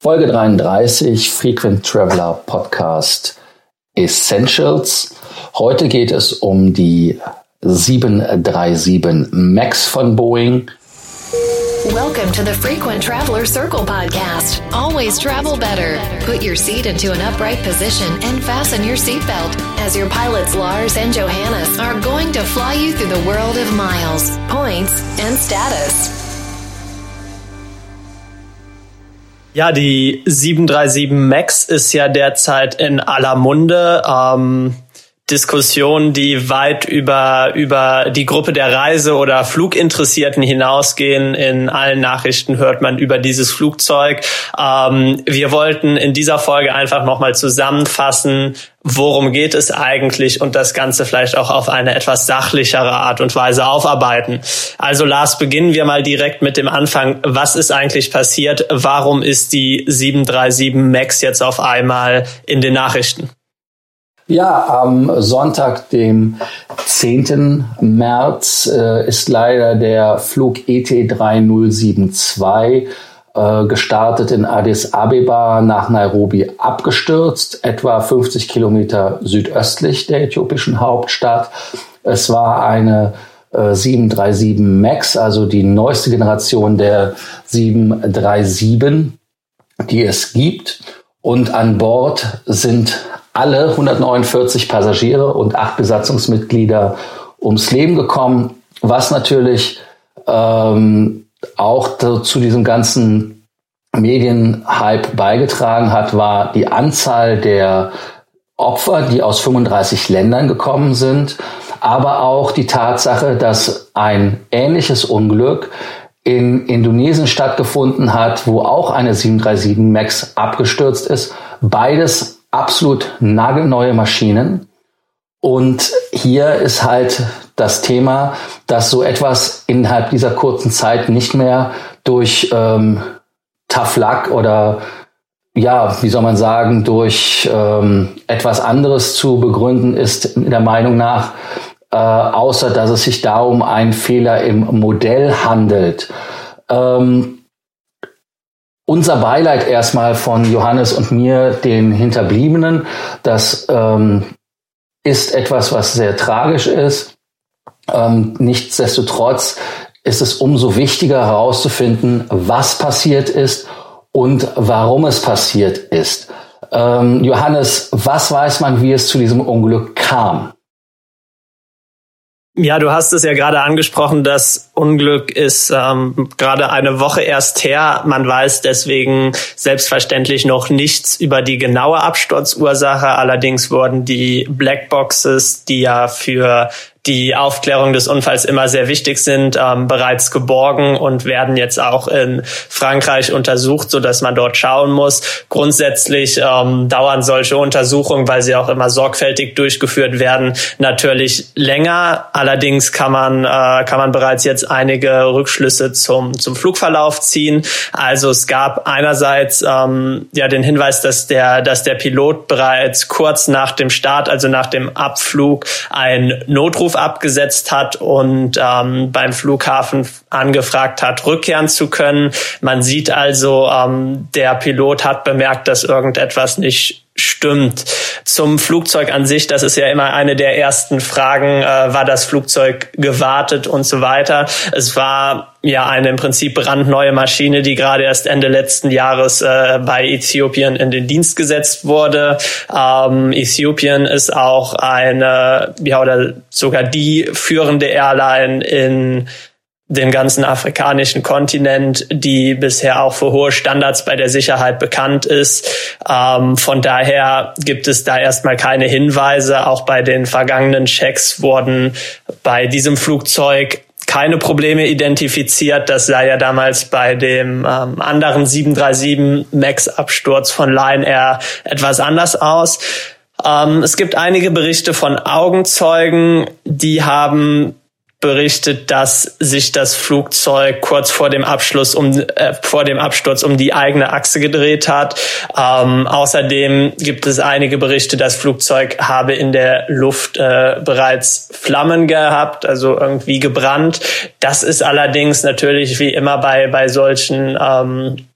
Folge 33 Frequent Traveler Podcast Essentials. Heute geht es um die 737 MAX von Boeing. Welcome to the Frequent Traveler Circle podcast. Always travel better. Put your seat into an upright position and fasten your seatbelt as your pilots Lars and Johannes are going to fly you through the world of miles, points, and status. Ja, die 737 MAX ist ja derzeit in aller Munde. Ähm, Diskussionen, die weit über, über die Gruppe der Reise- oder Fluginteressierten hinausgehen. In allen Nachrichten hört man über dieses Flugzeug. Ähm, wir wollten in dieser Folge einfach nochmal zusammenfassen, worum geht es eigentlich und das Ganze vielleicht auch auf eine etwas sachlichere Art und Weise aufarbeiten. Also Lars, beginnen wir mal direkt mit dem Anfang. Was ist eigentlich passiert? Warum ist die 737 MAX jetzt auf einmal in den Nachrichten? Ja, am Sonntag, dem 10. März, äh, ist leider der Flug ET3072 äh, gestartet in Addis Abeba nach Nairobi abgestürzt, etwa 50 Kilometer südöstlich der äthiopischen Hauptstadt. Es war eine äh, 737 MAX, also die neueste Generation der 737, die es gibt. Und an Bord sind alle 149 Passagiere und acht Besatzungsmitglieder ums Leben gekommen, was natürlich ähm, auch zu diesem ganzen Medienhype beigetragen hat, war die Anzahl der Opfer, die aus 35 Ländern gekommen sind, aber auch die Tatsache, dass ein ähnliches Unglück in Indonesien stattgefunden hat, wo auch eine 737 MAX abgestürzt ist. Beides absolut nagelneue Maschinen. Und hier ist halt das Thema, dass so etwas innerhalb dieser kurzen Zeit nicht mehr durch ähm, Tough Luck oder ja, wie soll man sagen, durch ähm, etwas anderes zu begründen ist, in der Meinung nach, äh, außer dass es sich darum einen Fehler im Modell handelt. Ähm, unser Beileid erstmal von Johannes und mir, den Hinterbliebenen. Das ähm, ist etwas, was sehr tragisch ist. Ähm, nichtsdestotrotz ist es umso wichtiger herauszufinden, was passiert ist und warum es passiert ist. Ähm, Johannes, was weiß man, wie es zu diesem Unglück kam? Ja, du hast es ja gerade angesprochen, das Unglück ist ähm, gerade eine Woche erst her. Man weiß deswegen selbstverständlich noch nichts über die genaue Absturzursache. Allerdings wurden die Blackboxes, die ja für die Aufklärung des Unfalls immer sehr wichtig sind, ähm, bereits geborgen und werden jetzt auch in Frankreich untersucht, so dass man dort schauen muss. Grundsätzlich ähm, dauern solche Untersuchungen, weil sie auch immer sorgfältig durchgeführt werden, natürlich länger. Allerdings kann man äh, kann man bereits jetzt einige Rückschlüsse zum zum Flugverlauf ziehen. Also es gab einerseits ähm, ja den Hinweis, dass der dass der Pilot bereits kurz nach dem Start, also nach dem Abflug, ein Notruf abgesetzt hat und ähm, beim Flughafen angefragt hat, rückkehren zu können. Man sieht also, ähm, der Pilot hat bemerkt, dass irgendetwas nicht stimmt. Zum Flugzeug an sich, das ist ja immer eine der ersten Fragen, äh, war das Flugzeug gewartet und so weiter. Es war ja eine im Prinzip brandneue Maschine, die gerade erst Ende letzten Jahres äh, bei Äthiopien in den Dienst gesetzt wurde. Ähm, Äthiopien ist auch eine, ja, oder sogar die führende Airline in dem ganzen afrikanischen Kontinent, die bisher auch für hohe Standards bei der Sicherheit bekannt ist. Ähm, von daher gibt es da erstmal keine Hinweise. Auch bei den vergangenen Checks wurden bei diesem Flugzeug keine Probleme identifiziert. Das sah ja damals bei dem ähm, anderen 737 MAX-Absturz von Lion Air etwas anders aus. Ähm, es gibt einige Berichte von Augenzeugen, die haben berichtet, dass sich das Flugzeug kurz vor dem Abschluss um äh, vor dem Absturz um die eigene Achse gedreht hat. Ähm, außerdem gibt es einige Berichte, das Flugzeug habe in der Luft äh, bereits Flammen gehabt, also irgendwie gebrannt. Das ist allerdings natürlich wie immer bei bei solchen ähm,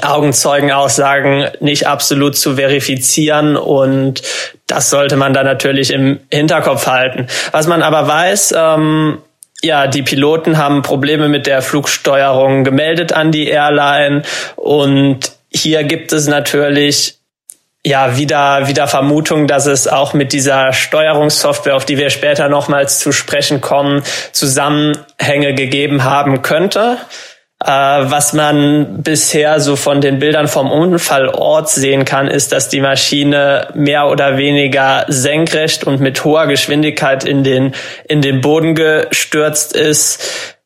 Augenzeugenaussagen nicht absolut zu verifizieren und das sollte man dann natürlich im Hinterkopf halten. Was man aber weiß, ähm, ja, die Piloten haben Probleme mit der Flugsteuerung gemeldet an die Airline und hier gibt es natürlich ja wieder wieder Vermutung, dass es auch mit dieser Steuerungssoftware, auf die wir später nochmals zu sprechen kommen, Zusammenhänge gegeben haben könnte. Äh, was man bisher so von den Bildern vom Unfallort sehen kann, ist, dass die Maschine mehr oder weniger senkrecht und mit hoher Geschwindigkeit in den, in den Boden gestürzt ist.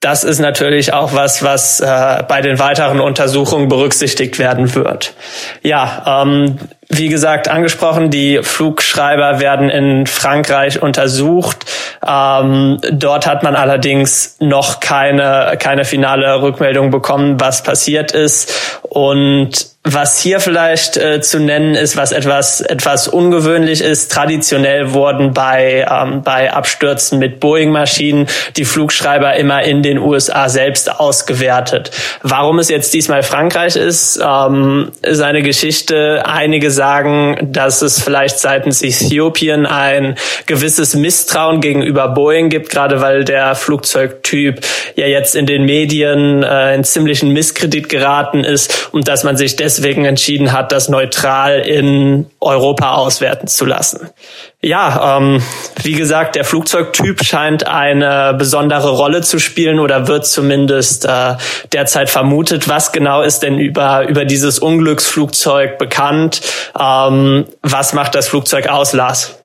Das ist natürlich auch was, was äh, bei den weiteren Untersuchungen berücksichtigt werden wird. Ja, ähm, wie gesagt, angesprochen, die Flugschreiber werden in Frankreich untersucht. Ähm, dort hat man allerdings noch keine, keine finale Rückmeldung bekommen, was passiert ist. Und was hier vielleicht äh, zu nennen ist, was etwas etwas ungewöhnlich ist, traditionell wurden bei ähm, bei Abstürzen mit Boeing-Maschinen die Flugschreiber immer in den USA selbst ausgewertet. Warum es jetzt diesmal Frankreich ist, ähm, ist eine Geschichte. Einige sagen, dass es vielleicht seitens Äthiopien ein gewisses Misstrauen gegenüber Boeing gibt, gerade weil der Flugzeugtyp ja jetzt in den Medien äh, in ziemlichen Misskredit geraten ist und dass man sich deswegen entschieden hat, das neutral in Europa auswerten zu lassen. Ja, ähm, wie gesagt, der Flugzeugtyp scheint eine besondere Rolle zu spielen oder wird zumindest äh, derzeit vermutet. Was genau ist denn über, über dieses Unglücksflugzeug bekannt? Ähm, was macht das Flugzeug aus, Lars?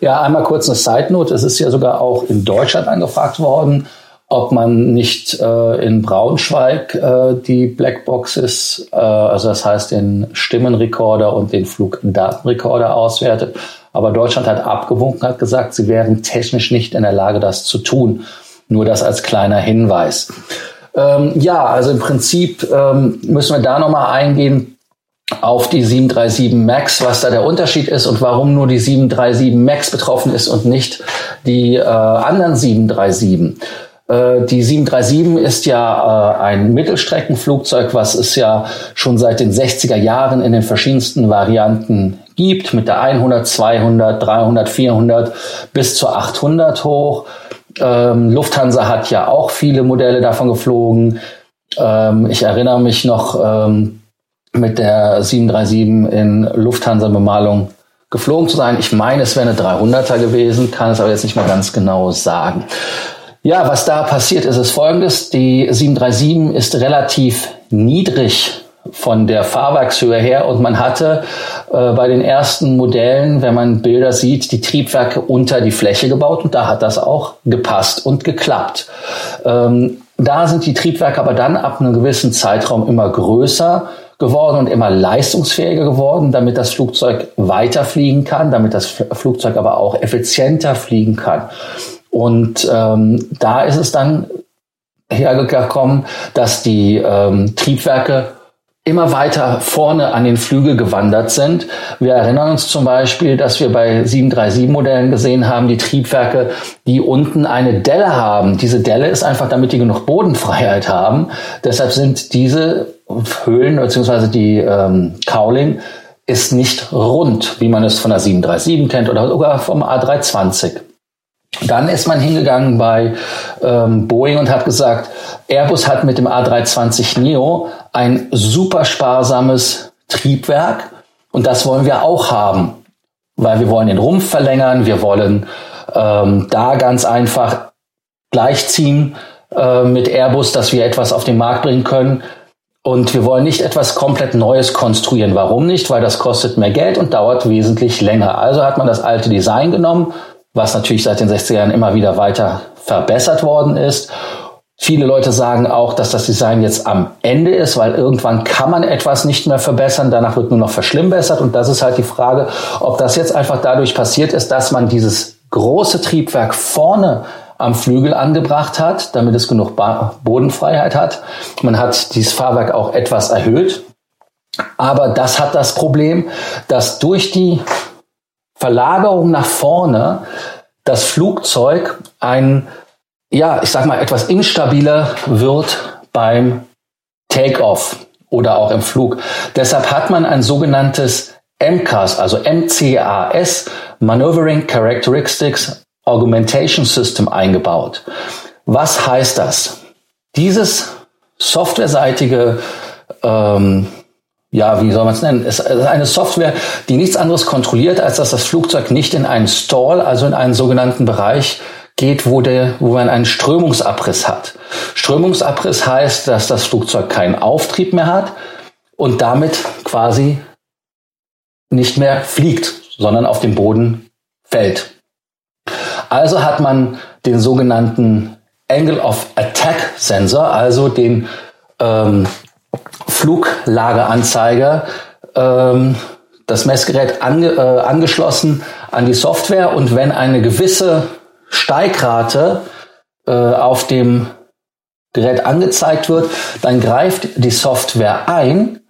Ja, einmal kurz eine Side Note. Es ist ja sogar auch in Deutschland angefragt worden ob man nicht äh, in Braunschweig äh, die Blackboxes, äh, also das heißt den Stimmenrekorder und den Flugdatenrekorder auswertet. Aber Deutschland hat abgewunken, hat gesagt, sie wären technisch nicht in der Lage, das zu tun. Nur das als kleiner Hinweis. Ähm, ja, also im Prinzip ähm, müssen wir da nochmal eingehen auf die 737 MAX, was da der Unterschied ist und warum nur die 737 MAX betroffen ist und nicht die äh, anderen 737. Äh, die 737 ist ja äh, ein Mittelstreckenflugzeug, was es ja schon seit den 60er Jahren in den verschiedensten Varianten gibt, mit der 100, 200, 300, 400 bis zur 800 hoch. Ähm, Lufthansa hat ja auch viele Modelle davon geflogen. Ähm, ich erinnere mich noch ähm, mit der 737 in Lufthansa-Bemalung geflogen zu sein. Ich meine, es wäre eine 300er gewesen, kann es aber jetzt nicht mehr ganz genau sagen. Ja, was da passiert ist, ist folgendes. Die 737 ist relativ niedrig von der Fahrwerkshöhe her und man hatte äh, bei den ersten Modellen, wenn man Bilder sieht, die Triebwerke unter die Fläche gebaut und da hat das auch gepasst und geklappt. Ähm, da sind die Triebwerke aber dann ab einem gewissen Zeitraum immer größer geworden und immer leistungsfähiger geworden, damit das Flugzeug weiterfliegen kann, damit das Flugzeug aber auch effizienter fliegen kann. Und ähm, da ist es dann hergekommen, dass die ähm, Triebwerke immer weiter vorne an den Flügel gewandert sind. Wir erinnern uns zum Beispiel, dass wir bei 737-Modellen gesehen haben, die Triebwerke, die unten eine Delle haben. Diese Delle ist einfach, damit die genug Bodenfreiheit haben. Deshalb sind diese Höhlen bzw. die ähm, Cowling ist nicht rund, wie man es von der 737 kennt oder sogar vom A320. Dann ist man hingegangen bei ähm, Boeing und hat gesagt, Airbus hat mit dem A320 Neo ein super sparsames Triebwerk und das wollen wir auch haben, weil wir wollen den Rumpf verlängern, wir wollen ähm, da ganz einfach gleichziehen äh, mit Airbus, dass wir etwas auf den Markt bringen können. Und wir wollen nicht etwas komplett Neues konstruieren. Warum nicht? Weil das kostet mehr Geld und dauert wesentlich länger. Also hat man das alte Design genommen was natürlich seit den 60er Jahren immer wieder weiter verbessert worden ist. Viele Leute sagen auch, dass das Design jetzt am Ende ist, weil irgendwann kann man etwas nicht mehr verbessern, danach wird nur noch verschlimmbessert. Und das ist halt die Frage, ob das jetzt einfach dadurch passiert ist, dass man dieses große Triebwerk vorne am Flügel angebracht hat, damit es genug Bodenfreiheit hat. Man hat dieses Fahrwerk auch etwas erhöht. Aber das hat das Problem, dass durch die Verlagerung nach vorne das Flugzeug ein, ja, ich sag mal, etwas instabiler wird beim Take-off. oder auch im Flug. Deshalb hat man ein sogenanntes MCAS, also MCAS, Maneuvering Characteristics Augmentation System eingebaut. Was heißt das? Dieses softwareseitige, ähm, ja, wie soll man es nennen? Es ist eine Software, die nichts anderes kontrolliert, als dass das Flugzeug nicht in einen Stall, also in einen sogenannten Bereich geht, wo, der, wo man einen Strömungsabriss hat. Strömungsabriss heißt, dass das Flugzeug keinen Auftrieb mehr hat und damit quasi nicht mehr fliegt, sondern auf dem Boden fällt. Also hat man den sogenannten Angle of Attack Sensor, also den ähm, Fluglageanzeiger, ähm, das Messgerät ange, äh, angeschlossen an die Software und wenn eine gewisse Steigrate äh, auf dem Gerät angezeigt wird, dann greift die Software ein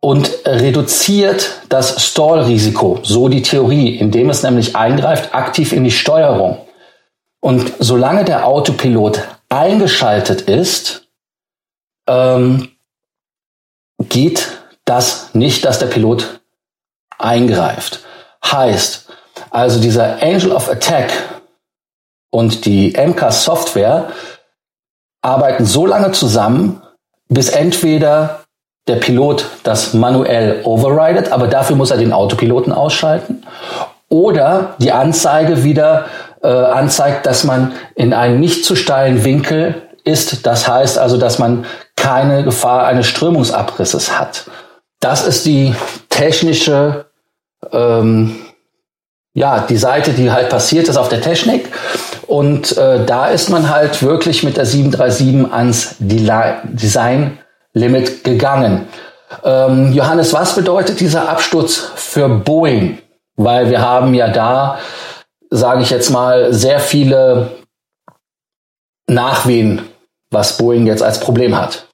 und reduziert das Stallrisiko, so die Theorie, indem es nämlich eingreift aktiv in die Steuerung. Und solange der Autopilot eingeschaltet ist, ähm, geht das nicht, dass der Pilot eingreift. Heißt, also dieser Angel of Attack und die MCAS Software arbeiten so lange zusammen, bis entweder der Pilot das manuell overridet, aber dafür muss er den Autopiloten ausschalten, oder die Anzeige wieder äh, anzeigt, dass man in einem nicht zu steilen Winkel ist. Das heißt also, dass man keine Gefahr eines Strömungsabrisses hat. Das ist die technische ähm, ja, die Seite, die halt passiert ist auf der Technik. Und äh, da ist man halt wirklich mit der 737 ans Design Limit gegangen. Ähm, Johannes, was bedeutet dieser Absturz für Boeing? Weil wir haben ja da, sage ich jetzt mal, sehr viele Nachwehen, was Boeing jetzt als Problem hat.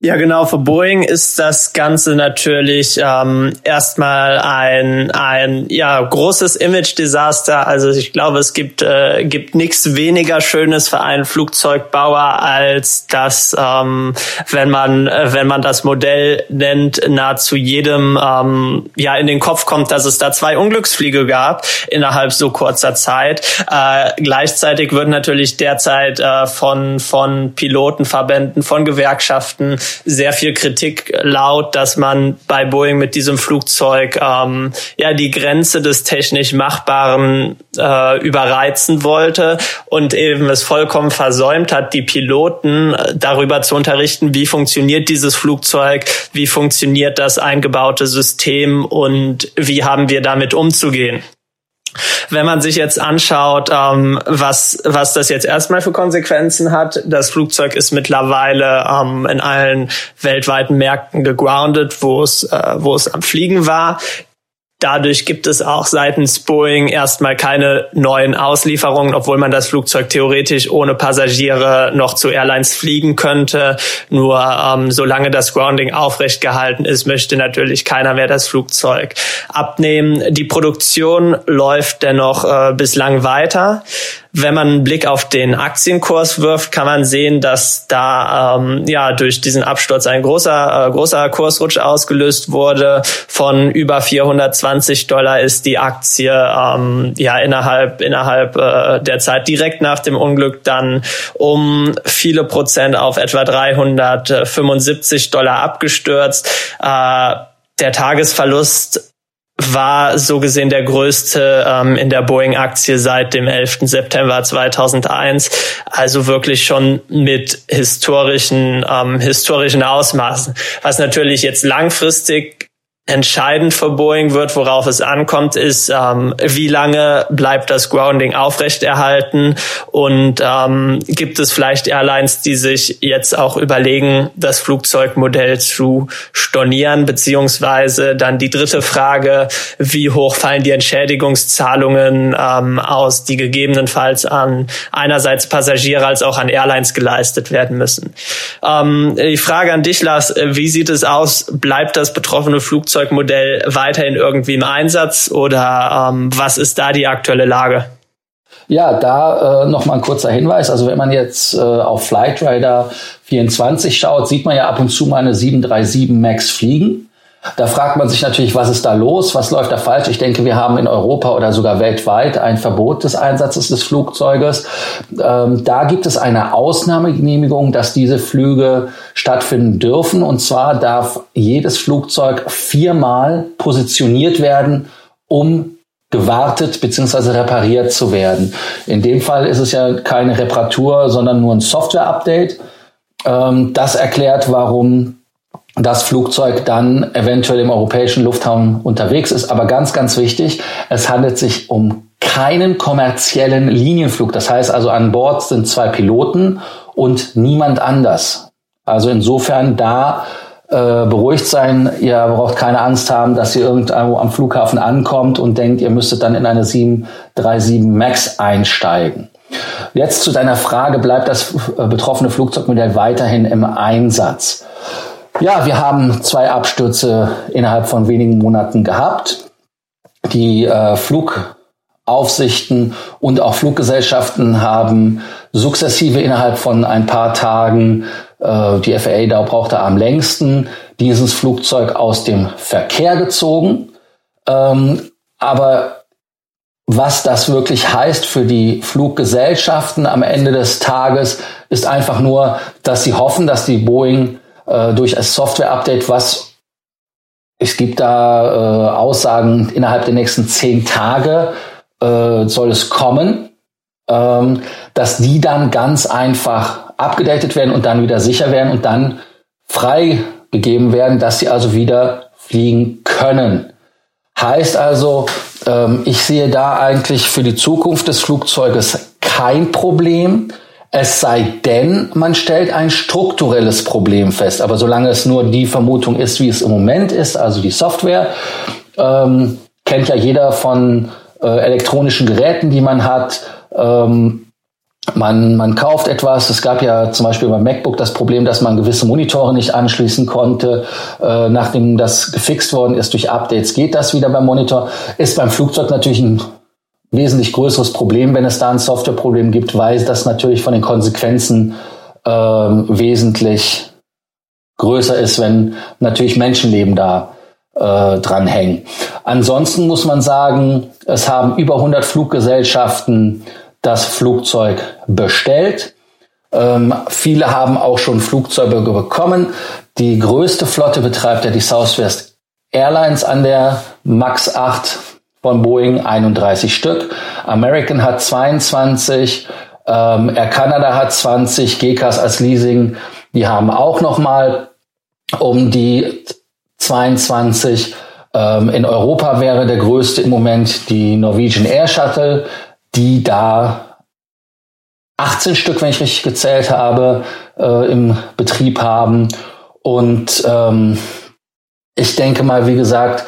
Ja, genau. Für Boeing ist das Ganze natürlich ähm, erstmal ein ein ja großes Image-Desaster. Also ich glaube, es gibt äh, gibt nichts weniger Schönes für einen Flugzeugbauer als das, ähm, wenn man äh, wenn man das Modell nennt, nahezu jedem ähm, ja in den Kopf kommt, dass es da zwei Unglücksfliege gab innerhalb so kurzer Zeit. Äh, gleichzeitig wird natürlich derzeit äh, von von Pilotenverbänden, von Gewerkschaften sehr viel Kritik laut, dass man bei Boeing mit diesem Flugzeug ähm, ja die Grenze des technisch Machbaren äh, überreizen wollte und eben es vollkommen versäumt hat, die Piloten äh, darüber zu unterrichten, wie funktioniert dieses Flugzeug, wie funktioniert das eingebaute System und wie haben wir damit umzugehen. Wenn man sich jetzt anschaut, ähm, was, was das jetzt erstmal für Konsequenzen hat, das Flugzeug ist mittlerweile ähm, in allen weltweiten Märkten gegroundet, wo es, äh, wo es am Fliegen war. Dadurch gibt es auch seitens Boeing erstmal keine neuen Auslieferungen, obwohl man das Flugzeug theoretisch ohne Passagiere noch zu Airlines fliegen könnte. Nur ähm, solange das Grounding aufrecht gehalten ist, möchte natürlich keiner mehr das Flugzeug abnehmen. Die Produktion läuft dennoch äh, bislang weiter. Wenn man einen Blick auf den Aktienkurs wirft, kann man sehen, dass da ähm, ja durch diesen Absturz ein großer äh, großer Kursrutsch ausgelöst wurde. Von über 420 Dollar ist die Aktie ähm, ja innerhalb innerhalb äh, der Zeit direkt nach dem Unglück dann um viele Prozent auf etwa 375 Dollar abgestürzt. Äh, der Tagesverlust war so gesehen der größte ähm, in der Boeing-Aktie seit dem 11. September 2001. Also wirklich schon mit historischen, ähm, historischen Ausmaßen. Was natürlich jetzt langfristig entscheidend für Boeing wird, worauf es ankommt, ist, ähm, wie lange bleibt das Grounding aufrechterhalten und ähm, gibt es vielleicht Airlines, die sich jetzt auch überlegen, das Flugzeugmodell zu stornieren, beziehungsweise dann die dritte Frage, wie hoch fallen die Entschädigungszahlungen ähm, aus, die gegebenenfalls an einerseits Passagiere als auch an Airlines geleistet werden müssen. Ähm, die Frage an dich, Lars, wie sieht es aus? Bleibt das betroffene Flugzeug Flugzeugmodell weiterhin irgendwie im Einsatz oder ähm, was ist da die aktuelle Lage? Ja, da äh, nochmal ein kurzer Hinweis. Also wenn man jetzt äh, auf Flightradar 24 schaut, sieht man ja ab und zu mal eine 737 MAX fliegen. Da fragt man sich natürlich, was ist da los? Was läuft da falsch? Ich denke, wir haben in Europa oder sogar weltweit ein Verbot des Einsatzes des Flugzeuges. Ähm, da gibt es eine Ausnahmegenehmigung, dass diese Flüge stattfinden dürfen. Und zwar darf jedes Flugzeug viermal positioniert werden, um gewartet bzw. repariert zu werden. In dem Fall ist es ja keine Reparatur, sondern nur ein Software-Update. Ähm, das erklärt, warum das Flugzeug dann eventuell im europäischen Luftraum unterwegs ist. Aber ganz, ganz wichtig, es handelt sich um keinen kommerziellen Linienflug. Das heißt also, an Bord sind zwei Piloten und niemand anders. Also insofern da äh, beruhigt sein. Ihr braucht keine Angst haben, dass ihr irgendwo am Flughafen ankommt und denkt, ihr müsstet dann in eine 737 MAX einsteigen. Jetzt zu deiner Frage, bleibt das äh, betroffene Flugzeugmodell weiterhin im Einsatz? Ja, wir haben zwei Abstürze innerhalb von wenigen Monaten gehabt. Die äh, Flugaufsichten und auch Fluggesellschaften haben sukzessive innerhalb von ein paar Tagen, äh, die FAA da brauchte am längsten, dieses Flugzeug aus dem Verkehr gezogen. Ähm, aber was das wirklich heißt für die Fluggesellschaften am Ende des Tages, ist einfach nur, dass sie hoffen, dass die Boeing äh, durch ein Software-Update, was es gibt da äh, Aussagen, innerhalb der nächsten zehn Tage äh, soll es kommen, ähm, dass die dann ganz einfach abgedatet werden und dann wieder sicher werden und dann freigegeben werden, dass sie also wieder fliegen können. Heißt also, ähm, ich sehe da eigentlich für die Zukunft des Flugzeuges kein Problem. Es sei denn, man stellt ein strukturelles Problem fest. Aber solange es nur die Vermutung ist, wie es im Moment ist, also die Software, ähm, kennt ja jeder von äh, elektronischen Geräten, die man hat. Ähm, man, man kauft etwas. Es gab ja zum Beispiel beim MacBook das Problem, dass man gewisse Monitore nicht anschließen konnte. Äh, nachdem das gefixt worden ist durch Updates, geht das wieder beim Monitor. Ist beim Flugzeug natürlich ein wesentlich größeres Problem, wenn es da ein Softwareproblem gibt, weil das natürlich von den Konsequenzen ähm, wesentlich größer ist, wenn natürlich Menschenleben da äh, dranhängen. Ansonsten muss man sagen, es haben über 100 Fluggesellschaften das Flugzeug bestellt. Ähm, viele haben auch schon Flugzeuge bekommen. Die größte Flotte betreibt ja die Southwest Airlines an der MAX 8 von Boeing 31 Stück. American hat 22, ähm, Air Canada hat 20, GECAS als Leasing, die haben auch noch mal um die 22. Ähm, in Europa wäre der größte im Moment die Norwegian Air Shuttle, die da 18 Stück, wenn ich richtig gezählt habe, äh, im Betrieb haben. Und ähm, ich denke mal, wie gesagt,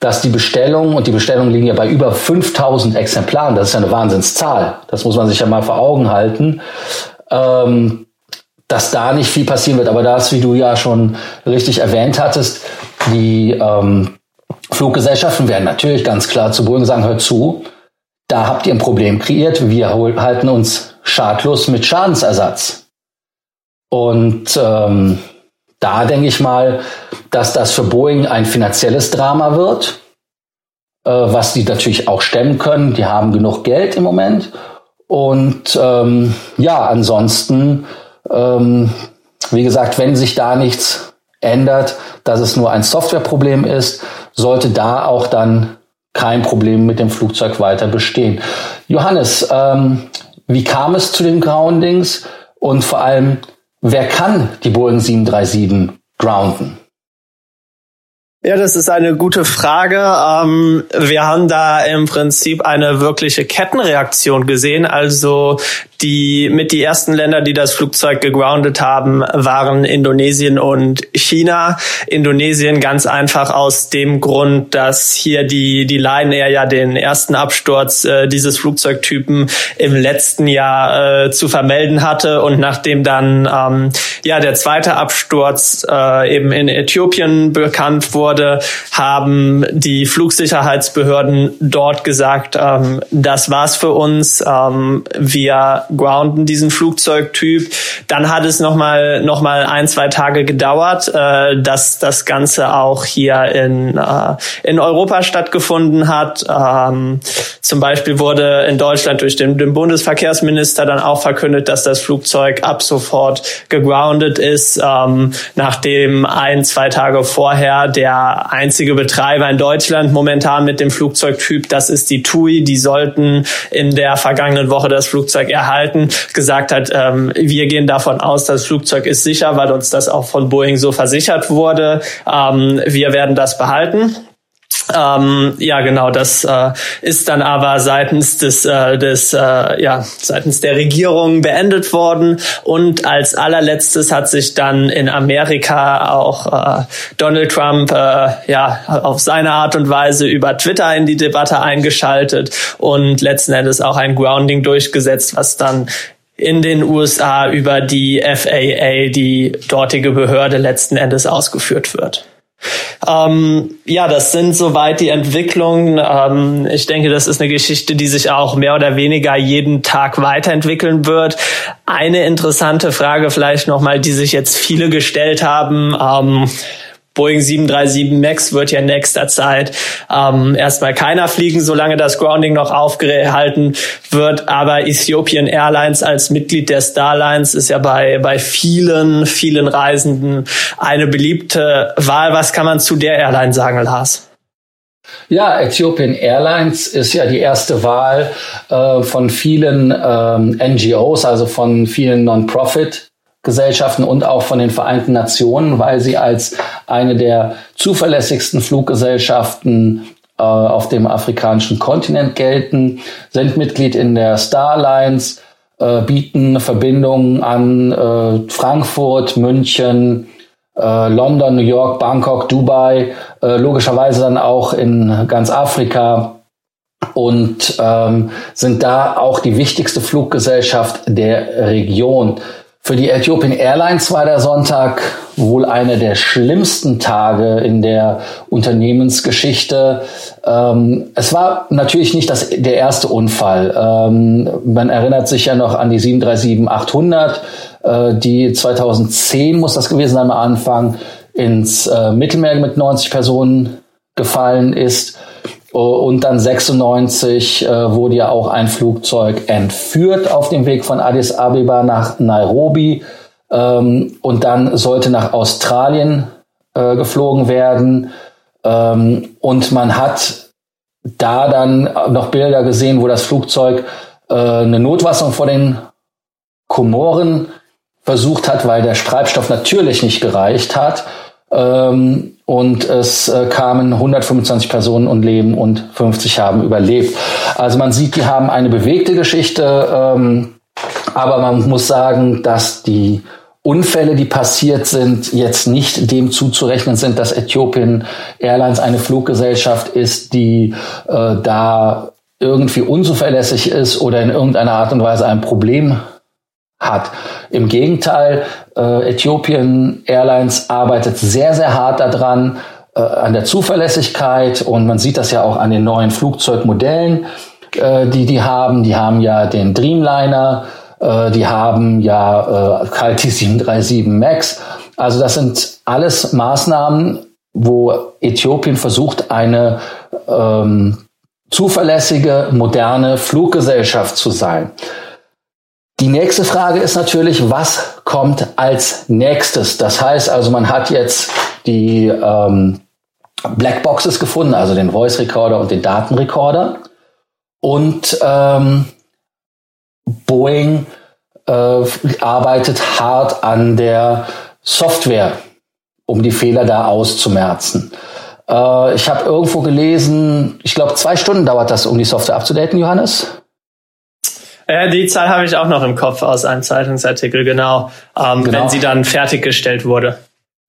dass die Bestellungen, und die Bestellungen liegen ja bei über 5000 Exemplaren, das ist ja eine Wahnsinnszahl, das muss man sich ja mal vor Augen halten, ähm, dass da nicht viel passieren wird. Aber das, wie du ja schon richtig erwähnt hattest, die ähm, Fluggesellschaften werden natürlich ganz klar zu Boeing sagen, hört zu, da habt ihr ein Problem kreiert, wir halten uns schadlos mit Schadensersatz. Und ähm, da denke ich mal, dass das für Boeing ein finanzielles Drama wird, äh, was die natürlich auch stemmen können. Die haben genug Geld im Moment. Und ähm, ja, ansonsten, ähm, wie gesagt, wenn sich da nichts ändert, dass es nur ein Softwareproblem ist, sollte da auch dann kein Problem mit dem Flugzeug weiter bestehen. Johannes, ähm, wie kam es zu den Groundings und vor allem, Wer kann die Boeing 737 grounden? Ja, das ist eine gute Frage. Ähm, wir haben da im Prinzip eine wirkliche Kettenreaktion gesehen. Also die mit die ersten Länder, die das Flugzeug gegroundet haben, waren Indonesien und China. Indonesien ganz einfach aus dem Grund, dass hier die die Lion Air ja den ersten Absturz äh, dieses Flugzeugtypen im letzten Jahr äh, zu vermelden hatte und nachdem dann ähm, ja der zweite Absturz äh, eben in Äthiopien bekannt wurde, haben die Flugsicherheitsbehörden dort gesagt, ähm, das war's für uns. Ähm, wir grounden, diesen Flugzeugtyp. Dann hat es nochmal noch mal ein, zwei Tage gedauert, äh, dass das Ganze auch hier in, äh, in Europa stattgefunden hat. Ähm, zum Beispiel wurde in Deutschland durch den, den Bundesverkehrsminister dann auch verkündet, dass das Flugzeug ab sofort gegroundet ist, ähm, nachdem ein, zwei Tage vorher der einzige Betreiber in Deutschland momentan mit dem Flugzeugtyp, das ist die TUI, die sollten in der vergangenen Woche das Flugzeug erhalten, gesagt hat, ähm, wir gehen davon aus, das Flugzeug ist sicher, weil uns das auch von Boeing so versichert wurde. Ähm, wir werden das behalten. Ähm, ja, genau, das äh, ist dann aber seitens des, äh, des äh, ja, seitens der Regierung beendet worden. Und als allerletztes hat sich dann in Amerika auch äh, Donald Trump äh, ja auf seine Art und Weise über Twitter in die Debatte eingeschaltet und letzten Endes auch ein Grounding durchgesetzt, was dann in den USA über die FAA, die dortige Behörde, letzten Endes ausgeführt wird. Ähm, ja, das sind soweit die Entwicklungen. Ähm, ich denke, das ist eine Geschichte, die sich auch mehr oder weniger jeden Tag weiterentwickeln wird. Eine interessante Frage vielleicht nochmal, die sich jetzt viele gestellt haben. Ähm, Boeing 737 MAX wird ja in nächster Zeit ähm, erstmal keiner fliegen, solange das Grounding noch aufgehalten wird. Aber Ethiopian Airlines als Mitglied der Starlines ist ja bei, bei vielen, vielen Reisenden eine beliebte Wahl. Was kann man zu der Airline sagen, Lars? Ja, Ethiopian Airlines ist ja die erste Wahl äh, von vielen ähm, NGOs, also von vielen Non-Profit Gesellschaften und auch von den Vereinten Nationen, weil sie als eine der zuverlässigsten Fluggesellschaften äh, auf dem afrikanischen Kontinent gelten, sind Mitglied in der Starlines, äh, bieten Verbindungen an äh, Frankfurt, München, äh, London, New York, Bangkok, Dubai, äh, logischerweise dann auch in ganz Afrika und ähm, sind da auch die wichtigste Fluggesellschaft der Region. Für die Ethiopian Airlines war der Sonntag wohl einer der schlimmsten Tage in der Unternehmensgeschichte. Ähm, es war natürlich nicht das, der erste Unfall. Ähm, man erinnert sich ja noch an die 737-800, äh, die 2010 muss das gewesen sein am Anfang ins äh, Mittelmeer mit 90 Personen gefallen ist. Und dann 96 äh, wurde ja auch ein Flugzeug entführt auf dem Weg von Addis Abeba nach Nairobi. Ähm, und dann sollte nach Australien äh, geflogen werden. Ähm, und man hat da dann noch Bilder gesehen, wo das Flugzeug äh, eine Notwassung vor den Komoren versucht hat, weil der Treibstoff natürlich nicht gereicht hat. Ähm, und es äh, kamen 125 Personen und leben und 50 haben überlebt. Also man sieht, die haben eine bewegte Geschichte, ähm, aber man muss sagen, dass die Unfälle, die passiert sind, jetzt nicht dem zuzurechnen sind, dass Ethiopian Airlines eine Fluggesellschaft ist, die äh, da irgendwie unzuverlässig ist oder in irgendeiner Art und Weise ein Problem hat. Im Gegenteil, äh, Ethiopian Airlines arbeitet sehr, sehr hart daran, äh, an der Zuverlässigkeit und man sieht das ja auch an den neuen Flugzeugmodellen, äh, die die haben. Die haben ja den Dreamliner, äh, die haben ja äh, KLT 737 MAX. Also das sind alles Maßnahmen, wo Äthiopien versucht, eine ähm, zuverlässige, moderne Fluggesellschaft zu sein. Die nächste Frage ist natürlich, was kommt als nächstes? Das heißt also, man hat jetzt die ähm, Blackboxes gefunden, also den Voice Recorder und den Datenrecorder. Und ähm, Boeing äh, arbeitet hart an der Software, um die Fehler da auszumerzen. Äh, ich habe irgendwo gelesen, ich glaube, zwei Stunden dauert das, um die Software abzudaten, Johannes. Ja, die Zahl habe ich auch noch im Kopf aus einem Zeitungsartikel, genau, ähm, genau. wenn sie dann fertiggestellt wurde.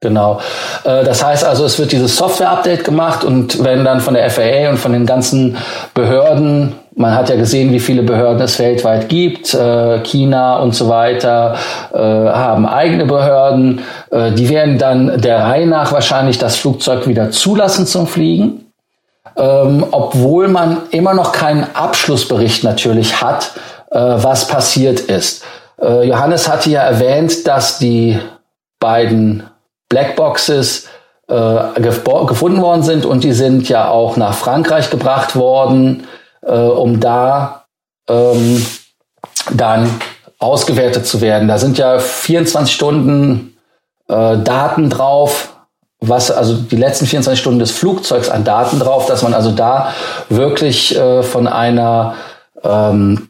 Genau. Äh, das heißt also, es wird dieses Software-Update gemacht und wenn dann von der FAA und von den ganzen Behörden, man hat ja gesehen, wie viele Behörden es weltweit gibt, äh, China und so weiter, äh, haben eigene Behörden, die werden dann der Reihe nach wahrscheinlich das Flugzeug wieder zulassen zum Fliegen. Ähm, obwohl man immer noch keinen Abschlussbericht natürlich hat, äh, was passiert ist. Äh, Johannes hatte ja erwähnt, dass die beiden Blackboxes äh, gefunden worden sind und die sind ja auch nach Frankreich gebracht worden, äh, um da ähm, dann ausgewertet zu werden. Da sind ja 24 Stunden äh, Daten drauf, was also die letzten 24 Stunden des Flugzeugs an Daten drauf, dass man also da wirklich äh, von einer ähm,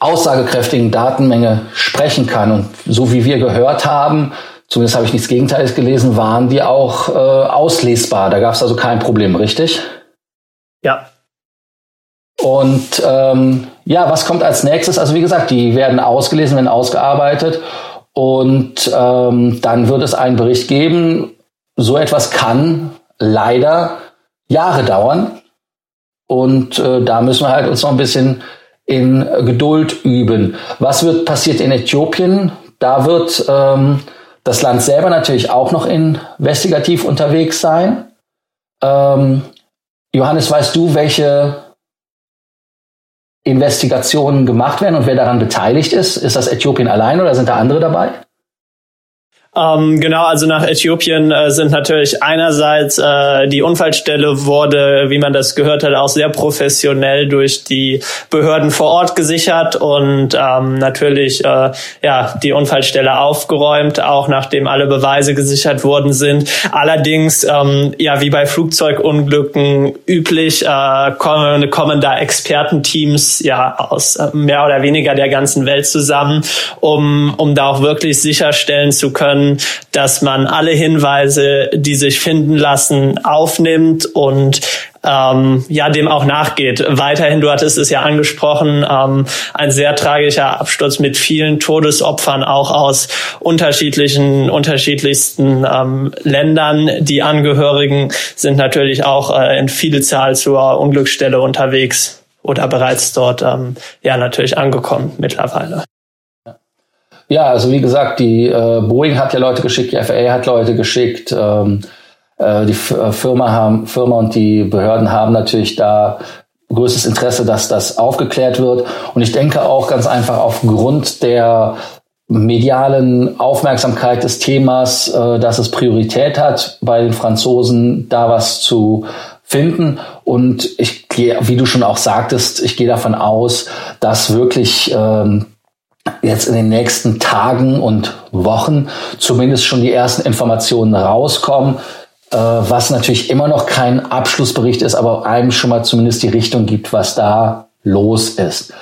aussagekräftigen Datenmenge sprechen kann. Und so wie wir gehört haben, zumindest habe ich nichts Gegenteiliges gelesen, waren die auch äh, auslesbar. Da gab es also kein Problem, richtig? Ja. Und ähm, ja, was kommt als nächstes? Also wie gesagt, die werden ausgelesen, werden ausgearbeitet und ähm, dann wird es einen Bericht geben. So etwas kann leider Jahre dauern und äh, da müssen wir halt uns noch ein bisschen in Geduld üben. Was wird passiert in Äthiopien? Da wird ähm, das Land selber natürlich auch noch investigativ unterwegs sein. Ähm, Johannes, weißt du, welche Investigationen gemacht werden und wer daran beteiligt ist? Ist das Äthiopien allein oder sind da andere dabei? Ähm, genau, also nach Äthiopien äh, sind natürlich einerseits äh, die Unfallstelle wurde, wie man das gehört hat, auch sehr professionell durch die Behörden vor Ort gesichert und ähm, natürlich äh, ja die Unfallstelle aufgeräumt, auch nachdem alle Beweise gesichert worden sind. Allerdings ähm, ja wie bei Flugzeugunglücken üblich äh, kommen, kommen da Expertenteams ja aus äh, mehr oder weniger der ganzen Welt zusammen, um um da auch wirklich sicherstellen zu können dass man alle Hinweise, die sich finden lassen, aufnimmt und ähm, ja dem auch nachgeht. Weiterhin, du hattest es ja angesprochen, ähm, ein sehr tragischer Absturz mit vielen Todesopfern auch aus unterschiedlichen unterschiedlichsten ähm, Ländern. Die Angehörigen sind natürlich auch äh, in Vielzahl zur Unglücksstelle unterwegs oder bereits dort ähm, ja natürlich angekommen mittlerweile. Ja, also wie gesagt, die äh, Boeing hat ja Leute geschickt, die FAA hat Leute geschickt, ähm, äh, die F äh, Firma haben, Firma und die Behörden haben natürlich da größtes Interesse, dass das aufgeklärt wird. Und ich denke auch ganz einfach aufgrund der medialen Aufmerksamkeit des Themas, äh, dass es Priorität hat, bei den Franzosen da was zu finden. Und ich gehe, wie du schon auch sagtest, ich gehe davon aus, dass wirklich ähm, jetzt in den nächsten Tagen und Wochen zumindest schon die ersten Informationen rauskommen, äh, was natürlich immer noch kein Abschlussbericht ist, aber einem schon mal zumindest die Richtung gibt, was da los ist.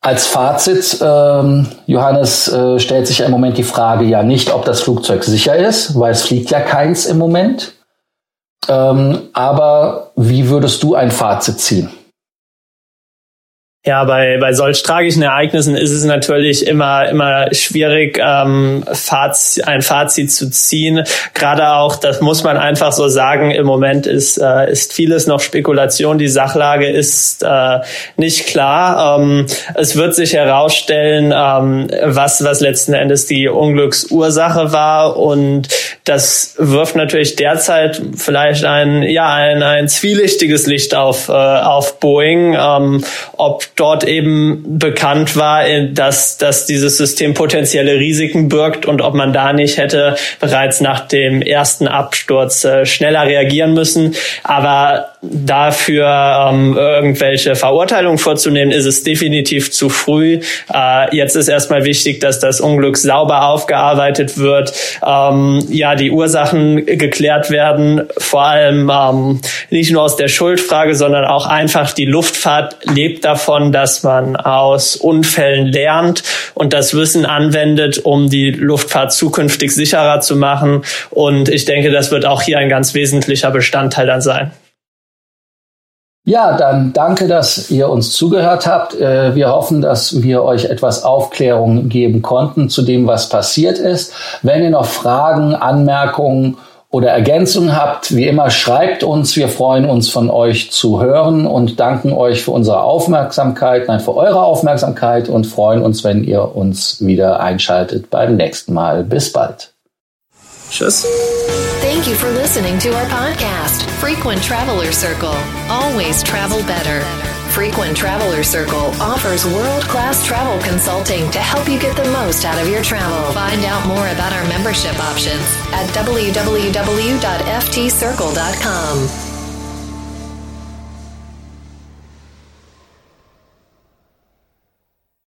Als Fazit, ähm, Johannes, äh, stellt sich im Moment die Frage ja nicht, ob das Flugzeug sicher ist, weil es fliegt ja keins im Moment. Ähm, aber wie würdest du ein Fazit ziehen? Ja, bei, bei solch tragischen Ereignissen ist es natürlich immer, immer schwierig, ähm, Fazit, ein Fazit zu ziehen. Gerade auch, das muss man einfach so sagen, im Moment ist, äh, ist vieles noch Spekulation. Die Sachlage ist äh, nicht klar. Ähm, es wird sich herausstellen, ähm, was, was letzten Endes die Unglücksursache war. Und das wirft natürlich derzeit vielleicht ein, ja, ein, ein zwielichtiges Licht auf, äh, auf Boeing. Ähm, ob dort eben bekannt war, äh, dass, dass dieses System potenzielle Risiken birgt und ob man da nicht hätte bereits nach dem ersten Absturz äh, schneller reagieren müssen. Aber dafür ähm, irgendwelche Verurteilungen vorzunehmen, ist es definitiv zu früh. Äh, jetzt ist erstmal wichtig, dass das Unglück sauber aufgearbeitet wird, ähm, ja, die Ursachen geklärt werden, vor allem ähm, nicht nur aus der Schuldfrage, sondern auch einfach die Luftfahrt lebt davon, dass man aus Unfällen lernt und das Wissen anwendet, um die Luftfahrt zukünftig sicherer zu machen. Und ich denke, das wird auch hier ein ganz wesentlicher Bestandteil dann sein. Ja, dann danke, dass ihr uns zugehört habt. Äh, wir hoffen, dass wir euch etwas Aufklärung geben konnten zu dem, was passiert ist. Wenn ihr noch Fragen, Anmerkungen oder Ergänzungen habt, wie immer schreibt uns. Wir freuen uns von euch zu hören und danken euch für unsere Aufmerksamkeit, nein, für eure Aufmerksamkeit und freuen uns, wenn ihr uns wieder einschaltet beim nächsten Mal. Bis bald. Tschüss. Thank you for listening to our podcast, Frequent Traveler Circle. Always travel better. Frequent Traveler Circle offers world-class travel consulting to help you get the most out of your travel. Find out more about our membership options at www.ftcircle.com.